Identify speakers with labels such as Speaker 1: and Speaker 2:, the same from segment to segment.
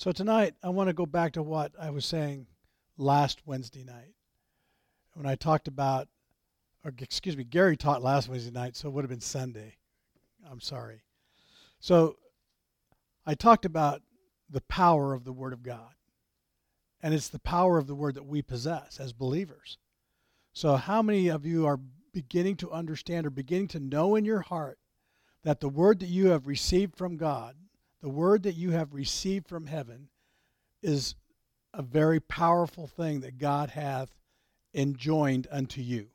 Speaker 1: So tonight, I want to go back to what I was saying last Wednesday night when I talked about, or excuse me, Gary taught last Wednesday night, so it would have been Sunday. I'm sorry. So I talked about the power of the Word of God. And it's the power of the Word that we possess as believers. So, how many of you are beginning to understand or beginning to know in your heart that the Word that you have received from God, the Word that you have received from heaven, is a very powerful thing that God hath enjoined unto you?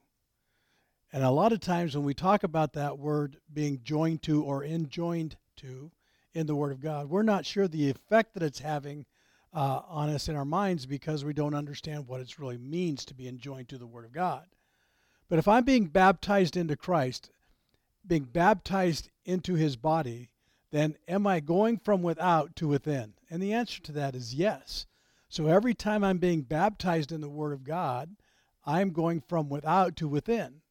Speaker 1: And a lot of times when we talk about that word being joined to or enjoined to in the Word of God, we're not sure the effect that it's having uh, on us in our minds because we don't understand what it really means to be enjoined to the Word of God. But if I'm being baptized into Christ, being baptized into His body, then am I going from without to within? And the answer to that is yes. So every time I'm being baptized in the Word of God, I'm going from without to within.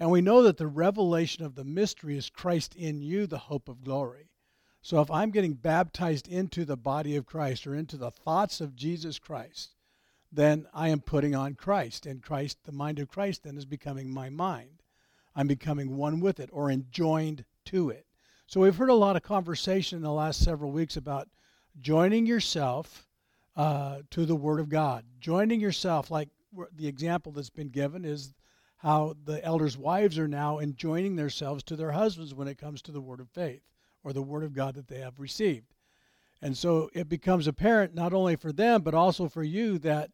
Speaker 1: And we know that the revelation of the mystery is Christ in you, the hope of glory. So if I'm getting baptized into the body of Christ or into the thoughts of Jesus Christ, then I am putting on Christ. And Christ, the mind of Christ, then is becoming my mind. I'm becoming one with it or enjoined to it. So we've heard a lot of conversation in the last several weeks about joining yourself uh, to the Word of God. Joining yourself, like the example that's been given, is how the elders' wives are now enjoining themselves to their husbands when it comes to the word of faith or the word of God that they have received. And so it becomes apparent not only for them, but also for you that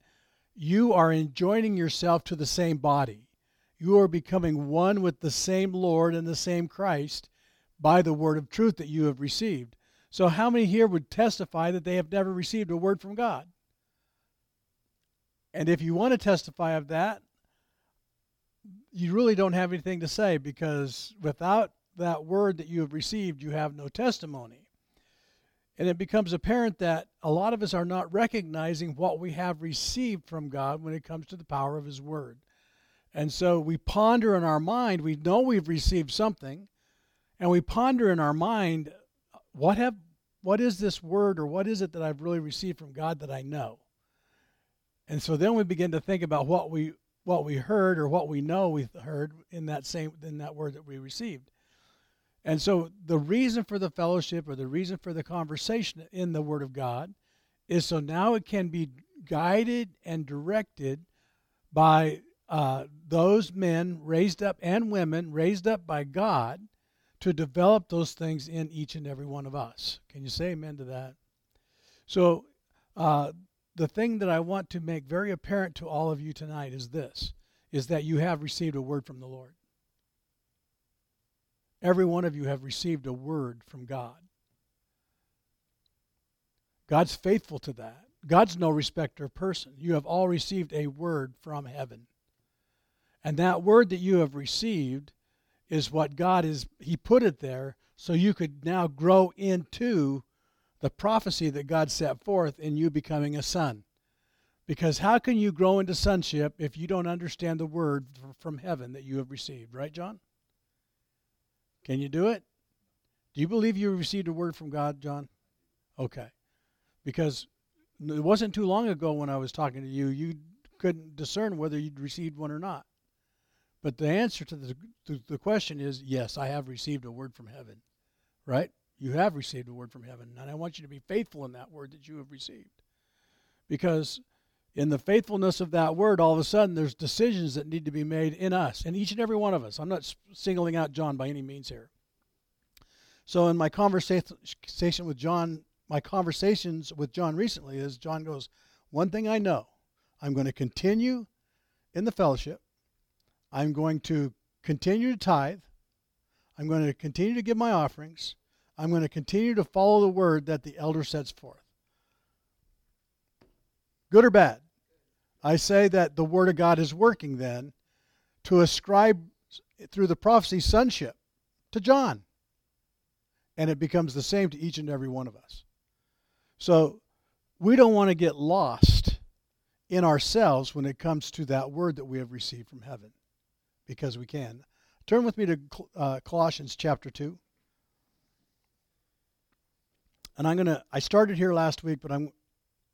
Speaker 1: you are enjoining yourself to the same body. You are becoming one with the same Lord and the same Christ by the word of truth that you have received. So, how many here would testify that they have never received a word from God? And if you want to testify of that, you really don't have anything to say because without that word that you have received, you have no testimony. And it becomes apparent that a lot of us are not recognizing what we have received from God when it comes to the power of His Word. And so we ponder in our mind, we know we've received something, and we ponder in our mind, what have what is this word or what is it that I've really received from God that I know? And so then we begin to think about what we what we heard or what we know we heard in that same in that word that we received. And so the reason for the fellowship or the reason for the conversation in the Word of God is so now it can be guided and directed by uh, those men raised up and women raised up by God to develop those things in each and every one of us. Can you say amen to that? So uh, the thing that I want to make very apparent to all of you tonight is this is that you have received a word from the Lord. Every one of you have received a word from God. God's faithful to that. God's no respecter of person. You have all received a word from heaven. And that word that you have received is what God is, He put it there so you could now grow into the prophecy that God set forth in you becoming a son. Because how can you grow into sonship if you don't understand the word from heaven that you have received? Right, John? Can you do it? Do you believe you received a word from God, John? Okay. Because it wasn't too long ago when I was talking to you, you couldn't discern whether you'd received one or not. But the answer to the, to the question is yes, I have received a word from heaven. Right? You have received a word from heaven, and I want you to be faithful in that word that you have received. Because in the faithfulness of that word, all of a sudden there's decisions that need to be made in us, in each and every one of us. I'm not singling out John by any means here. So in my conversation with John, my conversations with John recently is John goes, One thing I know, I'm going to continue in the fellowship. I'm going to continue to tithe. I'm going to continue to give my offerings. I'm going to continue to follow the word that the elder sets forth. Good or bad? I say that the word of God is working then to ascribe through the prophecy sonship to John. And it becomes the same to each and every one of us. So we don't want to get lost in ourselves when it comes to that word that we have received from heaven because we can. Turn with me to uh, Colossians chapter 2. And I'm going to, I started here last week, but I'm,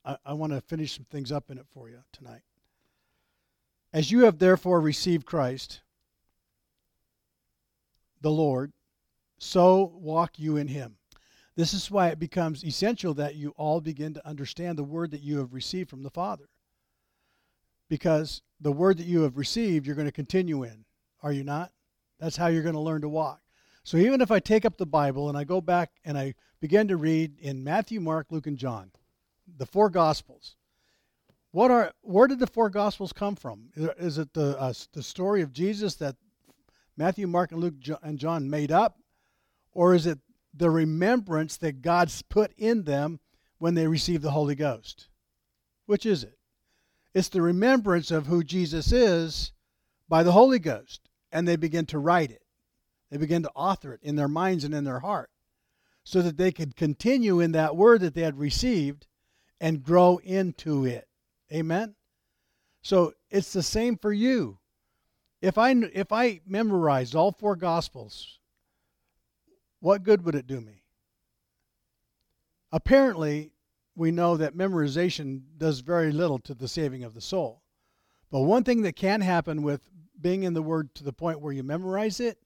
Speaker 1: I, I want to finish some things up in it for you tonight. As you have therefore received Christ, the Lord, so walk you in him. This is why it becomes essential that you all begin to understand the word that you have received from the Father. Because the word that you have received, you're going to continue in. Are you not? That's how you're going to learn to walk. So even if I take up the Bible and I go back and I begin to read in Matthew, Mark, Luke, and John, the four Gospels, what are where did the four Gospels come from? Is it the uh, the story of Jesus that Matthew, Mark, and Luke and John made up, or is it the remembrance that God's put in them when they received the Holy Ghost? Which is it? It's the remembrance of who Jesus is by the Holy Ghost, and they begin to write it. They begin to author it in their minds and in their heart so that they could continue in that word that they had received and grow into it. Amen. So it's the same for you. If I if I memorized all four gospels, what good would it do me? Apparently, we know that memorization does very little to the saving of the soul. But one thing that can happen with being in the word to the point where you memorize it,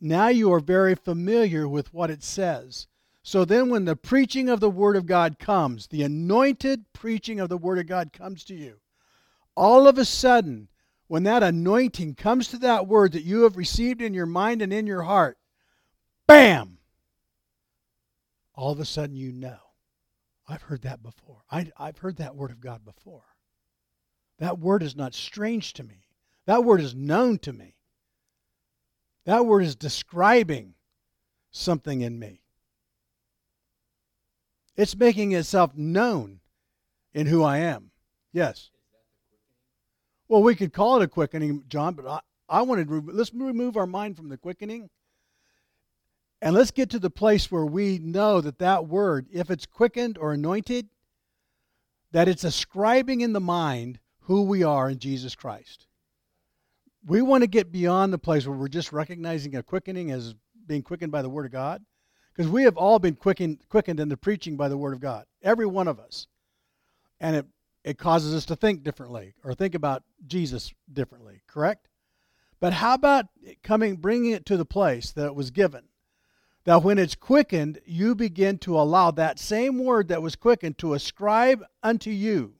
Speaker 1: now you are very familiar with what it says. So then, when the preaching of the Word of God comes, the anointed preaching of the Word of God comes to you, all of a sudden, when that anointing comes to that Word that you have received in your mind and in your heart, bam! All of a sudden, you know. I've heard that before. I, have heard that Word of God before. That Word is not strange to me, that Word is known to me. That Word is describing something in me. It's making itself known in who I am. Yes. Well, we could call it a quickening, John, but I, I wanted to let's remove our mind from the quickening and let's get to the place where we know that that word, if it's quickened or anointed, that it's ascribing in the mind who we are in Jesus Christ. We want to get beyond the place where we're just recognizing a quickening as being quickened by the Word of God. Because we have all been quickened, quickened in the preaching by the Word of God, every one of us. And it, it causes us to think differently or think about Jesus differently, correct? But how about coming, bringing it to the place that it was given? That when it's quickened, you begin to allow that same word that was quickened to ascribe unto you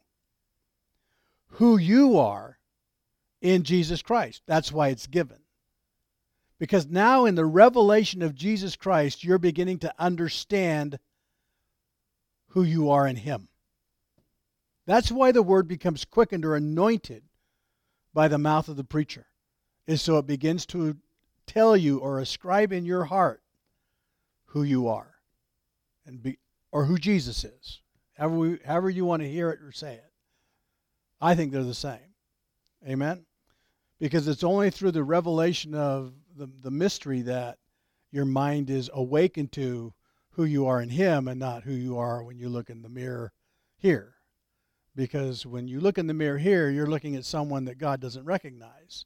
Speaker 1: who you are in Jesus Christ. That's why it's given. Because now, in the revelation of Jesus Christ, you're beginning to understand who you are in Him. That's why the word becomes quickened or anointed by the mouth of the preacher, is so it begins to tell you or ascribe in your heart who you are and be, or who Jesus is. However, we, however you want to hear it or say it. I think they're the same. Amen? Because it's only through the revelation of the, the mystery that your mind is awakened to who you are in Him and not who you are when you look in the mirror here. Because when you look in the mirror here, you're looking at someone that God doesn't recognize.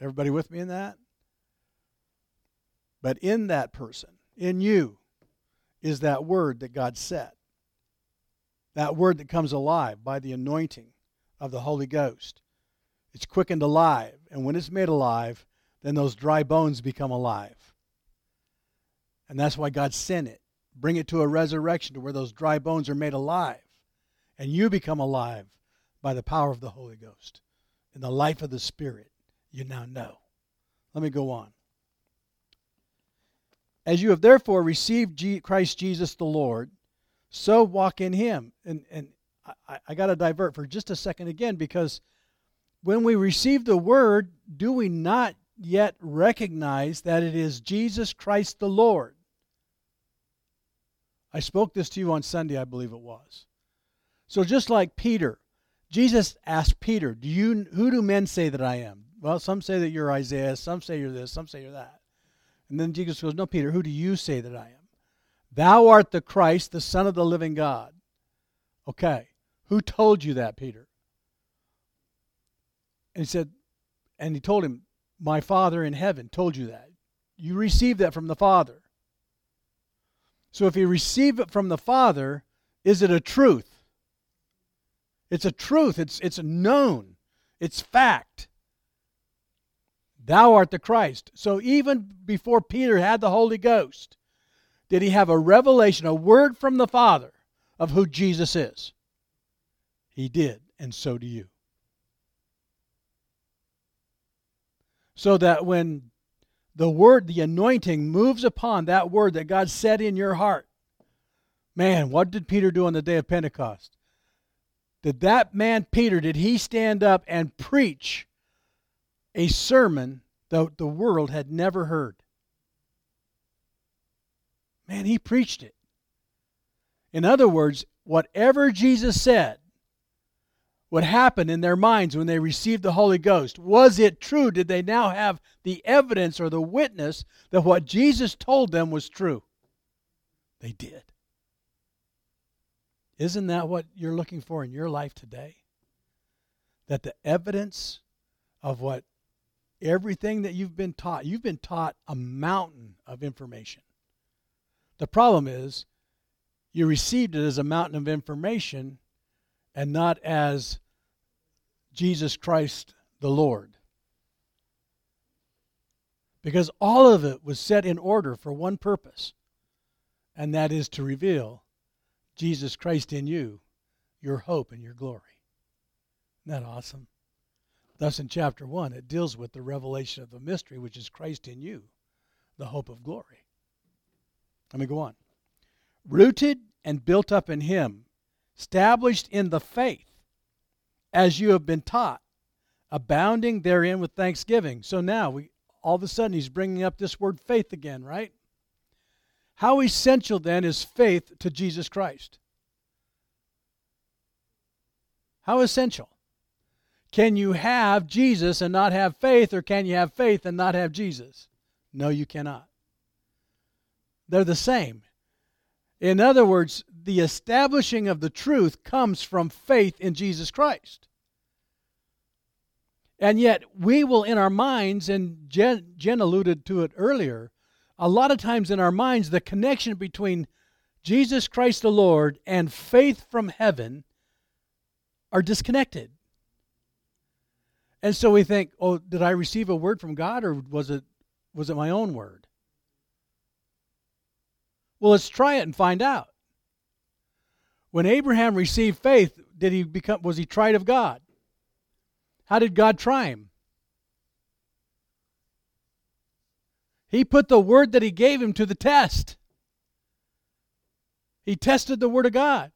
Speaker 1: Everybody with me in that? But in that person, in you, is that word that God said. That word that comes alive by the anointing of the Holy Ghost. It's quickened alive. And when it's made alive, then those dry bones become alive. And that's why God sent it. Bring it to a resurrection to where those dry bones are made alive. And you become alive by the power of the Holy Ghost. In the life of the Spirit, you now know. Let me go on. As you have therefore received Christ Jesus the Lord, so walk in him. And, and I, I got to divert for just a second again because when we receive the word, do we not yet recognize that it is Jesus Christ the Lord. I spoke this to you on Sunday, I believe it was. So just like Peter, Jesus asked Peter, "Do you who do men say that I am?" Well, some say that you're Isaiah, some say you're this, some say you're that. And then Jesus goes, "No, Peter, who do you say that I am?" Thou art the Christ, the Son of the living God. Okay. Who told you that, Peter? And he said, and he told him, my Father in heaven told you that. You received that from the Father. So if you receive it from the Father, is it a truth? It's a truth. It's, it's known. It's fact. Thou art the Christ. So even before Peter had the Holy Ghost, did he have a revelation, a word from the Father of who Jesus is? He did, and so do you. So that when the word, the anointing moves upon that word that God set in your heart, man, what did Peter do on the day of Pentecost? Did that man, Peter, did he stand up and preach a sermon that the world had never heard? Man, he preached it. In other words, whatever Jesus said would happen in their minds when they received the Holy Ghost. Was it true? Did they now have the evidence or the witness that what Jesus told them was true? They did. Isn't that what you're looking for in your life today? That the evidence of what everything that you've been taught, you've been taught a mountain of information. The problem is you received it as a mountain of information and not as Jesus Christ the Lord. Because all of it was set in order for one purpose, and that is to reveal Jesus Christ in you, your hope and your glory. Isn't that awesome? Thus, in chapter 1, it deals with the revelation of the mystery, which is Christ in you, the hope of glory. Let me go on. Rooted and built up in Him, established in the faith, as you have been taught, abounding therein with thanksgiving. So now, we all of a sudden, He's bringing up this word faith again, right? How essential then is faith to Jesus Christ? How essential? Can you have Jesus and not have faith, or can you have faith and not have Jesus? No, you cannot. They're the same. In other words, the establishing of the truth comes from faith in Jesus Christ. And yet, we will, in our minds, and Jen, Jen alluded to it earlier, a lot of times in our minds, the connection between Jesus Christ the Lord and faith from heaven are disconnected. And so we think, oh, did I receive a word from God or was it was it my own word? Well, let's try it and find out. When Abraham received faith, did he become was he tried of God? How did God try him? He put the word that he gave him to the test. He tested the word of God.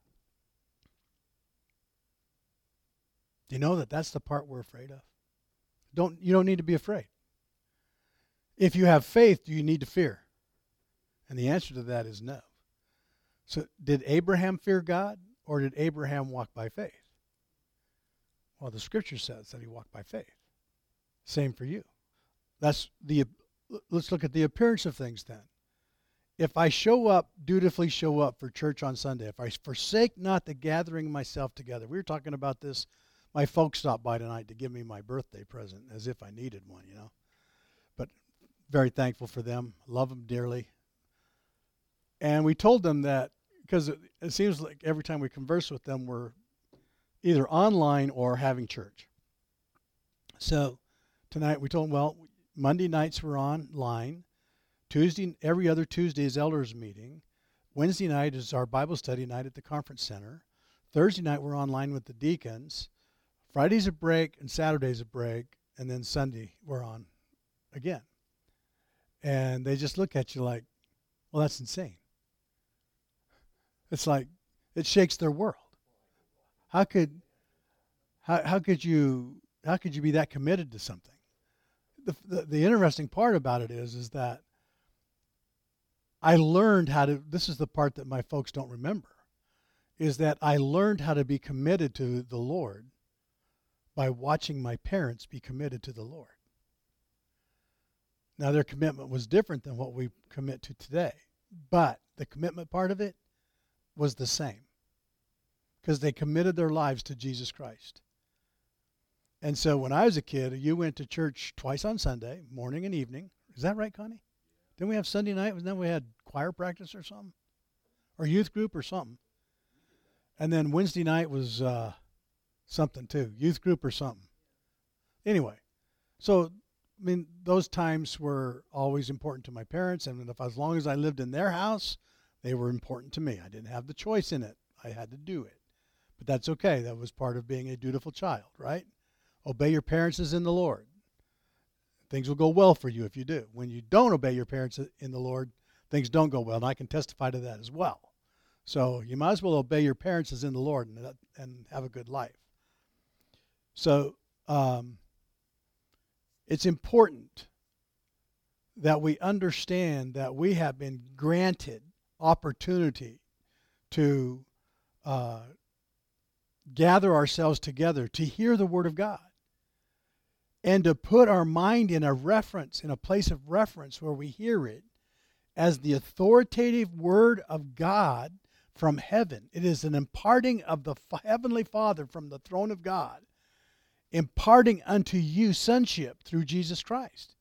Speaker 1: Do you know that that's the part we're afraid of? Don't you don't need to be afraid. If you have faith, do you need to fear? And the answer to that is no. So did Abraham fear God or did Abraham walk by faith? Well, the scripture says that he walked by faith. Same for you. That's the let's look at the appearance of things then. If I show up, dutifully show up for church on Sunday, if I forsake not the gathering myself together, we were talking about this. My folks stopped by tonight to give me my birthday present as if I needed one, you know. But very thankful for them, love them dearly. And we told them that because it, it seems like every time we converse with them, we're either online or having church. So tonight we told them, well, Monday nights we're online. Tuesday, every other Tuesday is elders meeting. Wednesday night is our Bible study night at the conference center. Thursday night we're online with the deacons. Friday's a break and Saturday's a break, and then Sunday we're on again. And they just look at you like, well, that's insane. It's like it shakes their world. How could how, how could you how could you be that committed to something? the, the, the interesting part about it is is that I learned how to this is the part that my folks don't remember is that I learned how to be committed to the Lord by watching my parents be committed to the Lord. Now their commitment was different than what we commit to today, but the commitment part of it was the same because they committed their lives to Jesus Christ. And so when I was a kid, you went to church twice on Sunday, morning and evening. Is that right, Connie? Didn't we have Sunday night? And then we had choir practice or something? or youth group or something. And then Wednesday night was uh, something too, youth group or something. Anyway, so I mean, those times were always important to my parents, and if as long as I lived in their house, they were important to me. I didn't have the choice in it; I had to do it. But that's okay. That was part of being a dutiful child, right? Obey your parents as in the Lord. Things will go well for you if you do. When you don't obey your parents in the Lord, things don't go well, and I can testify to that as well. So you might as well obey your parents as in the Lord and, and have a good life. So um, it's important that we understand that we have been granted opportunity to uh, gather ourselves together to hear the Word of God and to put our mind in a reference, in a place of reference where we hear it as the authoritative Word of God from heaven. It is an imparting of the Heavenly Father from the throne of God imparting unto you sonship through Jesus Christ.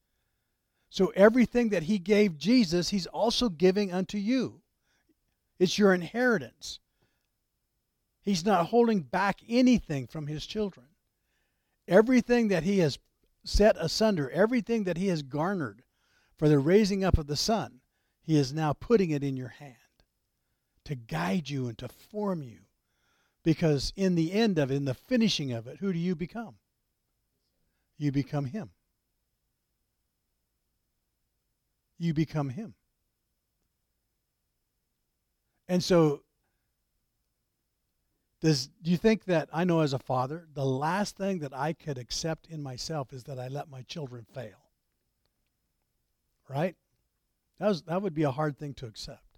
Speaker 1: So everything that he gave Jesus, he's also giving unto you. It's your inheritance. He's not holding back anything from his children. Everything that he has set asunder, everything that he has garnered for the raising up of the Son, he is now putting it in your hand to guide you and to form you because in the end of it, in the finishing of it, who do you become? You become Him. You become Him. And so, does do you think that I know as a father, the last thing that I could accept in myself is that I let my children fail? Right? That was that would be a hard thing to accept.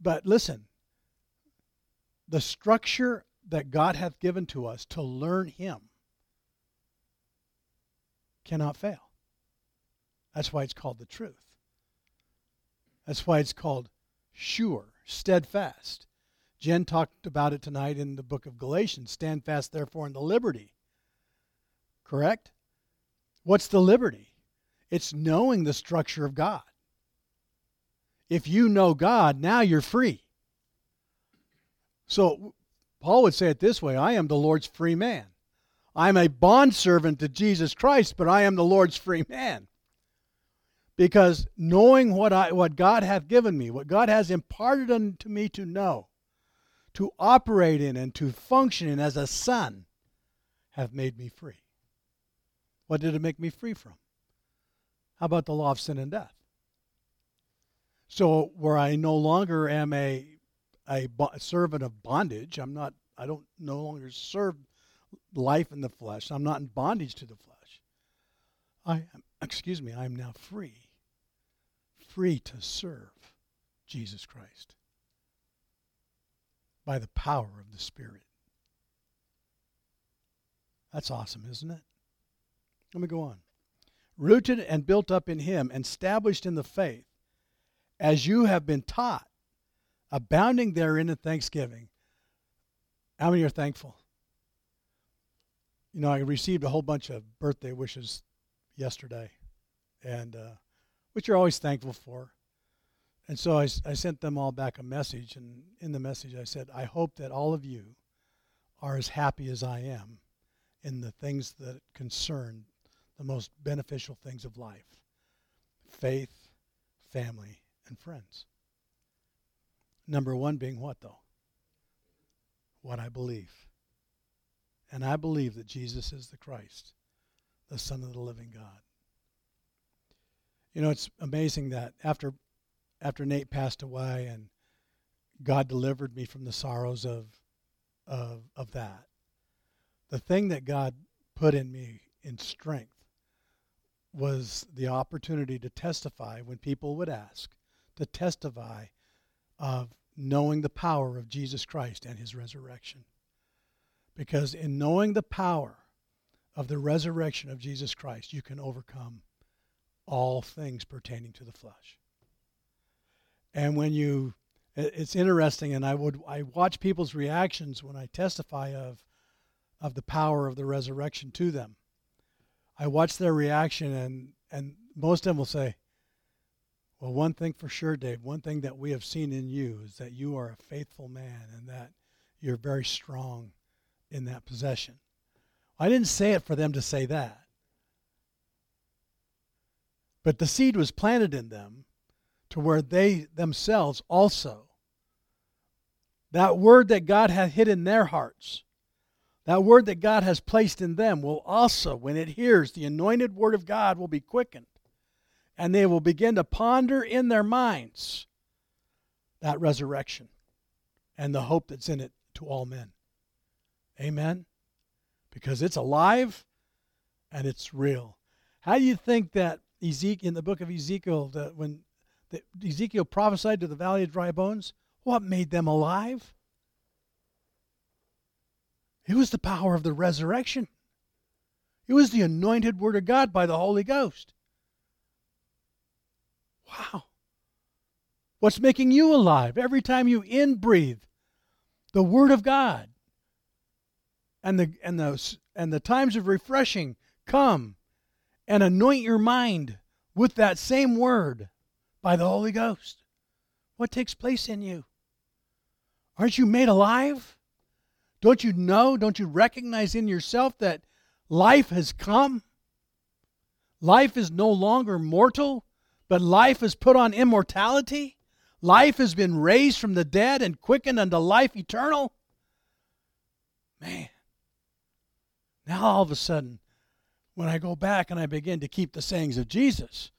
Speaker 1: But listen, the structure that God hath given to us to learn Him cannot fail. That's why it's called the truth. That's why it's called sure, steadfast. Jen talked about it tonight in the book of Galatians. Stand fast, therefore, in the liberty. Correct? What's the liberty? It's knowing the structure of God. If you know God, now you're free. So Paul would say it this way I am the Lord's free man. I'm a bondservant to Jesus Christ, but I am the Lord's free man. Because knowing what, I, what God hath given me, what God has imparted unto me to know, to operate in, and to function in as a son, have made me free. What did it make me free from? How about the law of sin and death? So, where I no longer am a a servant of bondage. I'm not. I don't no longer serve life in the flesh. I'm not in bondage to the flesh. I am. Excuse me. I am now free. Free to serve Jesus Christ by the power of the Spirit. That's awesome, isn't it? Let me go on. Rooted and built up in Him, and established in the faith, as you have been taught abounding therein in thanksgiving. How many are thankful? You know, I received a whole bunch of birthday wishes yesterday, and uh, which you're always thankful for. And so I, I sent them all back a message, and in the message I said, I hope that all of you are as happy as I am in the things that concern the most beneficial things of life faith, family, and friends. Number one being what, though? What I believe. And I believe that Jesus is the Christ, the Son of the living God. You know, it's amazing that after after Nate passed away and God delivered me from the sorrows of of of that. The thing that God put in me in strength was the opportunity to testify when people would ask, to testify of knowing the power of Jesus Christ and his resurrection. Because in knowing the power of the resurrection of Jesus Christ, you can overcome all things pertaining to the flesh. And when you it's interesting and I would I watch people's reactions when I testify of of the power of the resurrection to them. I watch their reaction and and most of them will say, Well, one thing for sure, Dave, one thing that we have seen in you is that you are a faithful man and that you're very strong in that possession. I didn't say it for them to say that. But the seed was planted in them to where they themselves also, that word that God hath hid in their hearts, that word that God has placed in them will also, when it hears the anointed word of God, will be quickened. And they will begin to ponder in their minds that resurrection and the hope that's in it to all men. Amen? Because it's alive and it's real. How do you think that Ezekiel in the book of Ezekiel that when the, Ezekiel prophesied to the valley of dry bones, what made them alive? It was the power of the resurrection. It was the anointed word of God by the Holy Ghost. Wow. What's making you alive? Every time you in breathe the word of God and the and the and the times of refreshing come and anoint your mind with that same word by the Holy Ghost. What takes place in you? Aren't you made alive? Don't you know? Don't you recognize in yourself that life has come? Life is no longer mortal, but life has put on immortality. Life has been raised from the dead and quickened unto life eternal. Man, now all of a sudden, when I go back and I begin to keep the sayings of Jesus,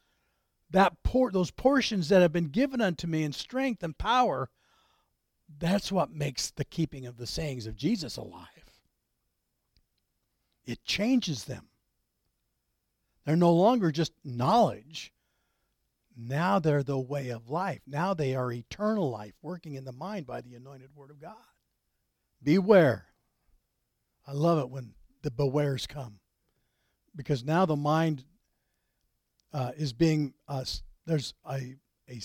Speaker 1: that por- those portions that have been given unto me in strength and power that's what makes the keeping of the sayings of Jesus alive. It changes them. They're no longer just knowledge. Now they're the way of life. Now they are eternal life working in the mind by the anointed word of God. Beware. I love it when the bewares come because now the mind uh, is being, uh, there's a, a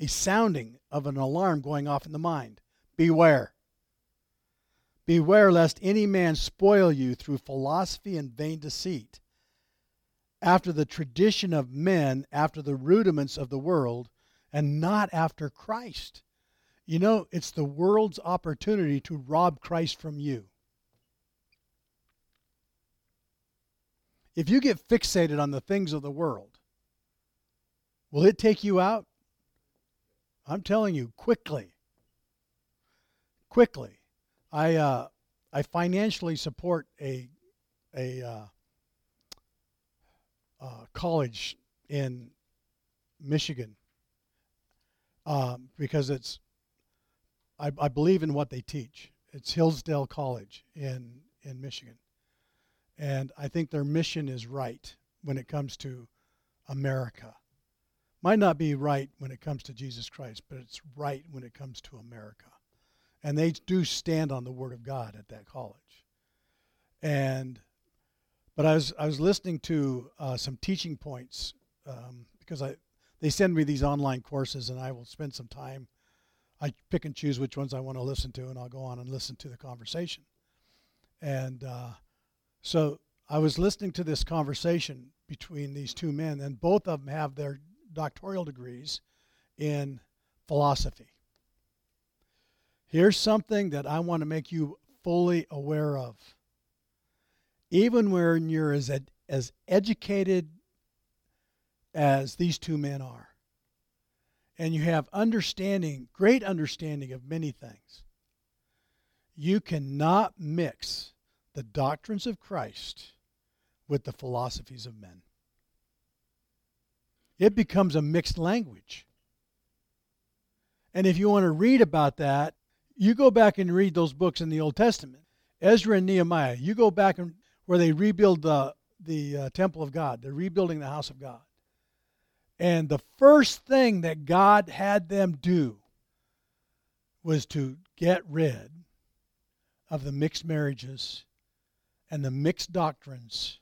Speaker 1: a sounding of an alarm going off in the mind. Beware. Beware lest any man spoil you through philosophy and vain deceit, after the tradition of men, after the rudiments of the world, and not after Christ. You know, it's the world's opportunity to rob Christ from you. If you get fixated on the things of the world, will it take you out? I'm telling you, quickly. Quickly. I uh, I financially support a a uh, uh, college in Michigan um, because it's I, I believe in what they teach. It's Hillsdale College in in Michigan, and I think their mission is right when it comes to America. Might not be right when it comes to Jesus Christ, but it's right when it comes to America. And they do stand on the Word of God at that college. And, but I was I was listening to uh, some teaching points um, because I they send me these online courses, and I will spend some time. I pick and choose which ones I want to listen to, and I'll go on and listen to the conversation. And uh, so I was listening to this conversation between these two men, and both of them have their doctoral degrees in philosophy. Here's something that I want to make you fully aware of. Even when you're as, ed- as educated as these two men are, and you have understanding, great understanding of many things, you cannot mix the doctrines of Christ with the philosophies of men it becomes a mixed language. And if you want to read about that, you go back and read those books in the Old Testament. Ezra and Nehemiah, you go back and where they rebuild the, the uh, temple of God, they're rebuilding the house of God. And the first thing that God had them do was to get rid of the mixed marriages and the mixed doctrines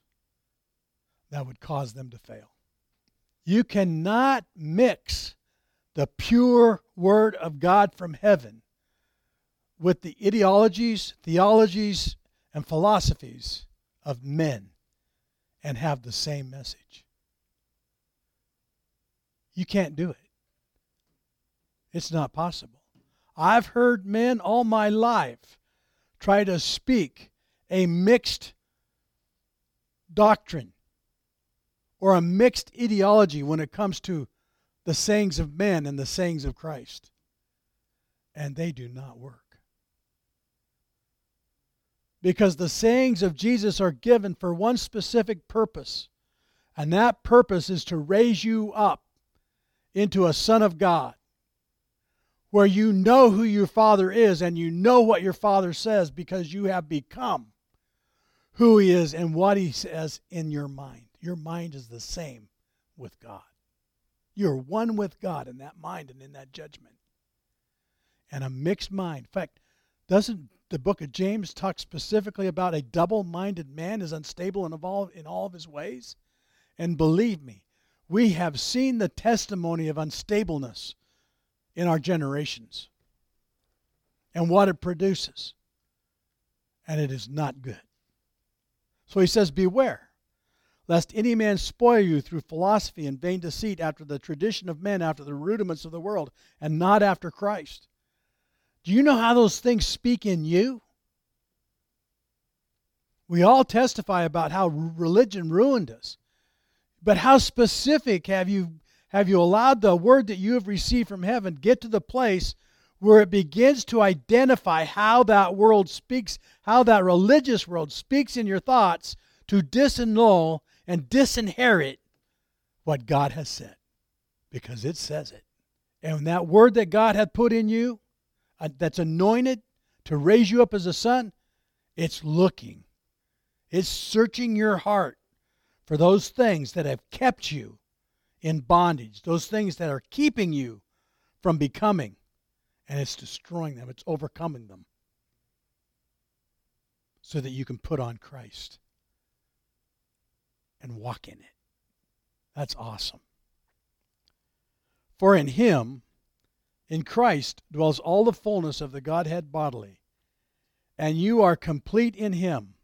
Speaker 1: that would cause them to fail. You cannot mix the pure Word of God from heaven with the ideologies, theologies, and philosophies of men and have the same message. You can't do it. It's not possible. I've heard men all my life try to speak a mixed doctrine or a mixed ideology when it comes to the sayings of men and the sayings of Christ. And they do not work. Because the sayings of Jesus are given for one specific purpose, and that purpose is to raise you up into a son of God, where you know who your father is and you know what your father says because you have become who he is and what he says in your mind. Your mind is the same with God. You're one with God in that mind and in that judgment. And a mixed mind. In fact, doesn't the book of James talks specifically about a double minded man is unstable and evolved in all of his ways? And believe me, we have seen the testimony of unstableness in our generations and what it produces. And it is not good. So he says, Beware lest any man spoil you through philosophy and vain deceit after the tradition of men, after the rudiments of the world, and not after Christ. Do you know how those things speak in you? We all testify about how religion ruined us. But how specific have you have you allowed the word that you have received from heaven get to the place where it begins to identify how that world speaks, how that religious world speaks in your thoughts to disannul and disinherit what God has said because it says it. And that word that God hath put in you, Uh, that's anointed to raise you up as a son, it's looking, it's searching your heart for those things that have kept you in bondage, those things that are keeping you from becoming, and it's destroying them, it's overcoming them so that you can put on Christ and walk in it. That's awesome. For in him, in Christ, dwells all the fullness of the Godhead bodily, and you are complete in him.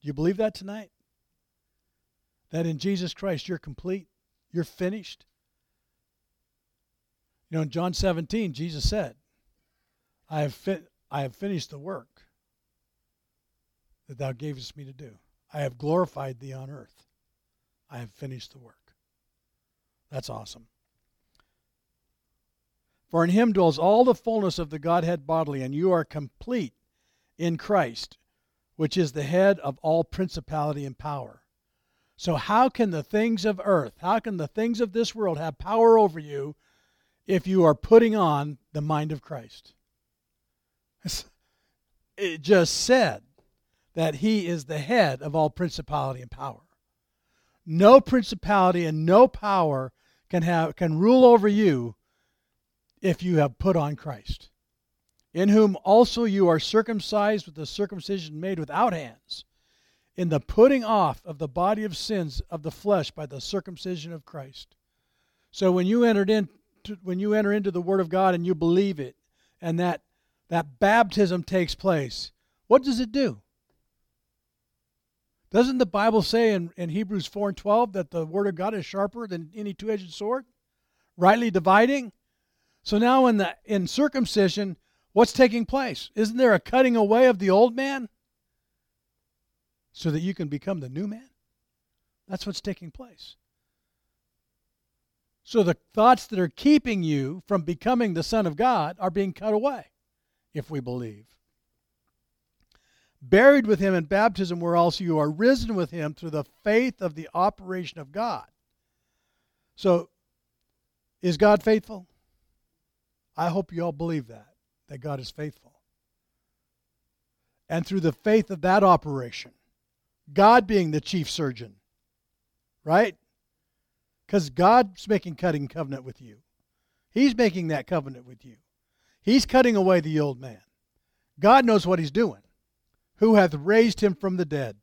Speaker 1: Do you believe that tonight? That in Jesus Christ you're complete, you're finished? You know, in John 17, Jesus said, I have, I have finished the work that thou gavest me to do. I have glorified thee on earth. I have finished the work. That's awesome. For in him dwells all the fullness of the Godhead bodily, and you are complete in Christ, which is the head of all principality and power. So, how can the things of earth, how can the things of this world have power over you if you are putting on the mind of Christ? It just said that he is the head of all principality and power. No principality and no power can have can rule over you if you have put on Christ. In whom also you are circumcised with the circumcision made without hands, in the putting off of the body of sins of the flesh by the circumcision of Christ. So when you entered in when you enter into the word of God and you believe it and that that baptism takes place, what does it do? Doesn't the Bible say in, in Hebrews 4 and 12 that the Word of God is sharper than any two edged sword? Rightly dividing? So now in the in circumcision, what's taking place? Isn't there a cutting away of the old man? So that you can become the new man? That's what's taking place. So the thoughts that are keeping you from becoming the Son of God are being cut away if we believe buried with him in baptism, where also you are risen with him through the faith of the operation of God. So, is God faithful? I hope you all believe that, that God is faithful. And through the faith of that operation, God being the chief surgeon, right? Because God's making cutting covenant with you. He's making that covenant with you. He's cutting away the old man. God knows what he's doing who hath raised him from the dead.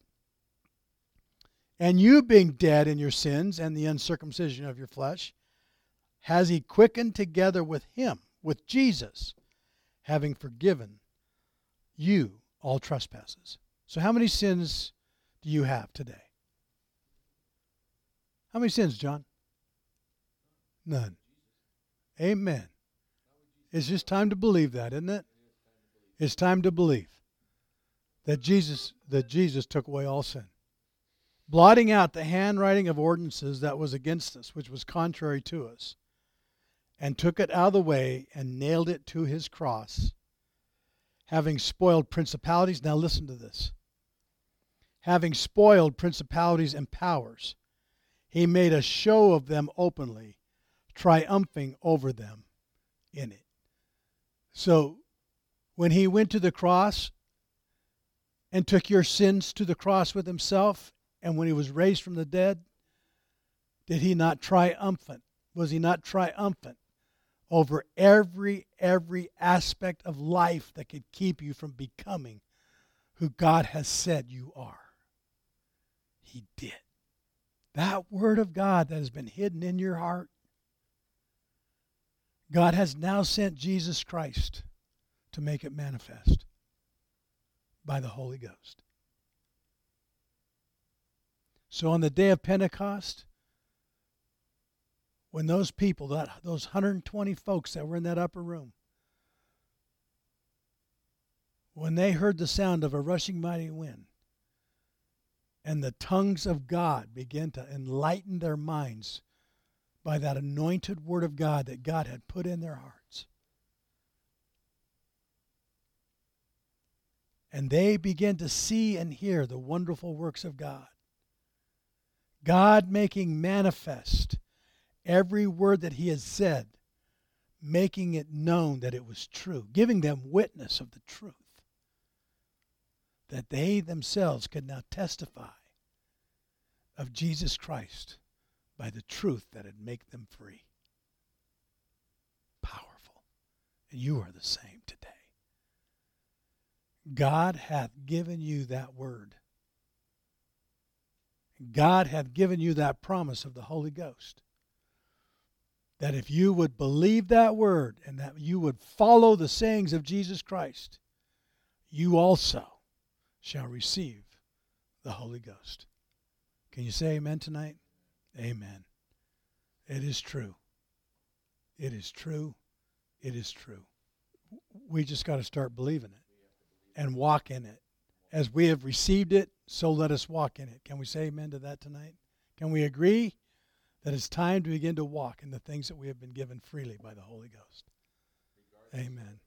Speaker 1: And you, being dead in your sins and the uncircumcision of your flesh, has he quickened together with him, with Jesus, having forgiven you all trespasses. So, how many sins do you have today? How many sins, John? None. Amen. It's just time to believe that, isn't it? It's time to believe that Jesus that Jesus took away all sin. Blotting out the handwriting of ordinances that was against us, which was contrary to us, and took it out of the way and nailed it to his cross, having spoiled principalities. Now listen to this. Having spoiled principalities and powers, he made a show of them openly, triumphing over them in it. So when he went to the cross and took your sins to the cross with himself, and when he was raised from the dead, did he not triumphant? Was he not triumphant over every every aspect of life that could keep you from becoming who God has said you are? He did. That word of God that has been hidden in your heart, God has now sent Jesus Christ to make it manifest by the Holy Ghost. So on the day of Pentecost, when those people, that those 120 folks that were in that upper room, when they heard the sound of a rushing mighty wind, and the tongues of God began to enlighten their minds by that anointed word of God that God had put in their hearts. And they began to see and hear the wonderful works of God. God making manifest every word that He has said, making it known that it was true, giving them witness of the truth, that they themselves could now testify of Jesus Christ by the truth that would make them free. Powerful. And you are the same today. God hath given you that word. God hath given you that promise of the Holy Ghost. That if you would believe that word and that you would follow the sayings of Jesus Christ, you also shall receive the Holy Ghost. Can you say amen tonight? Amen. It is true. It is true. It is true. We just got to start believing it and walk in it. As we have received it, so let us walk in it. Can we say amen to that tonight? Can we agree that it's time to begin to walk in the things that we have been given freely by the Holy Ghost? Amen.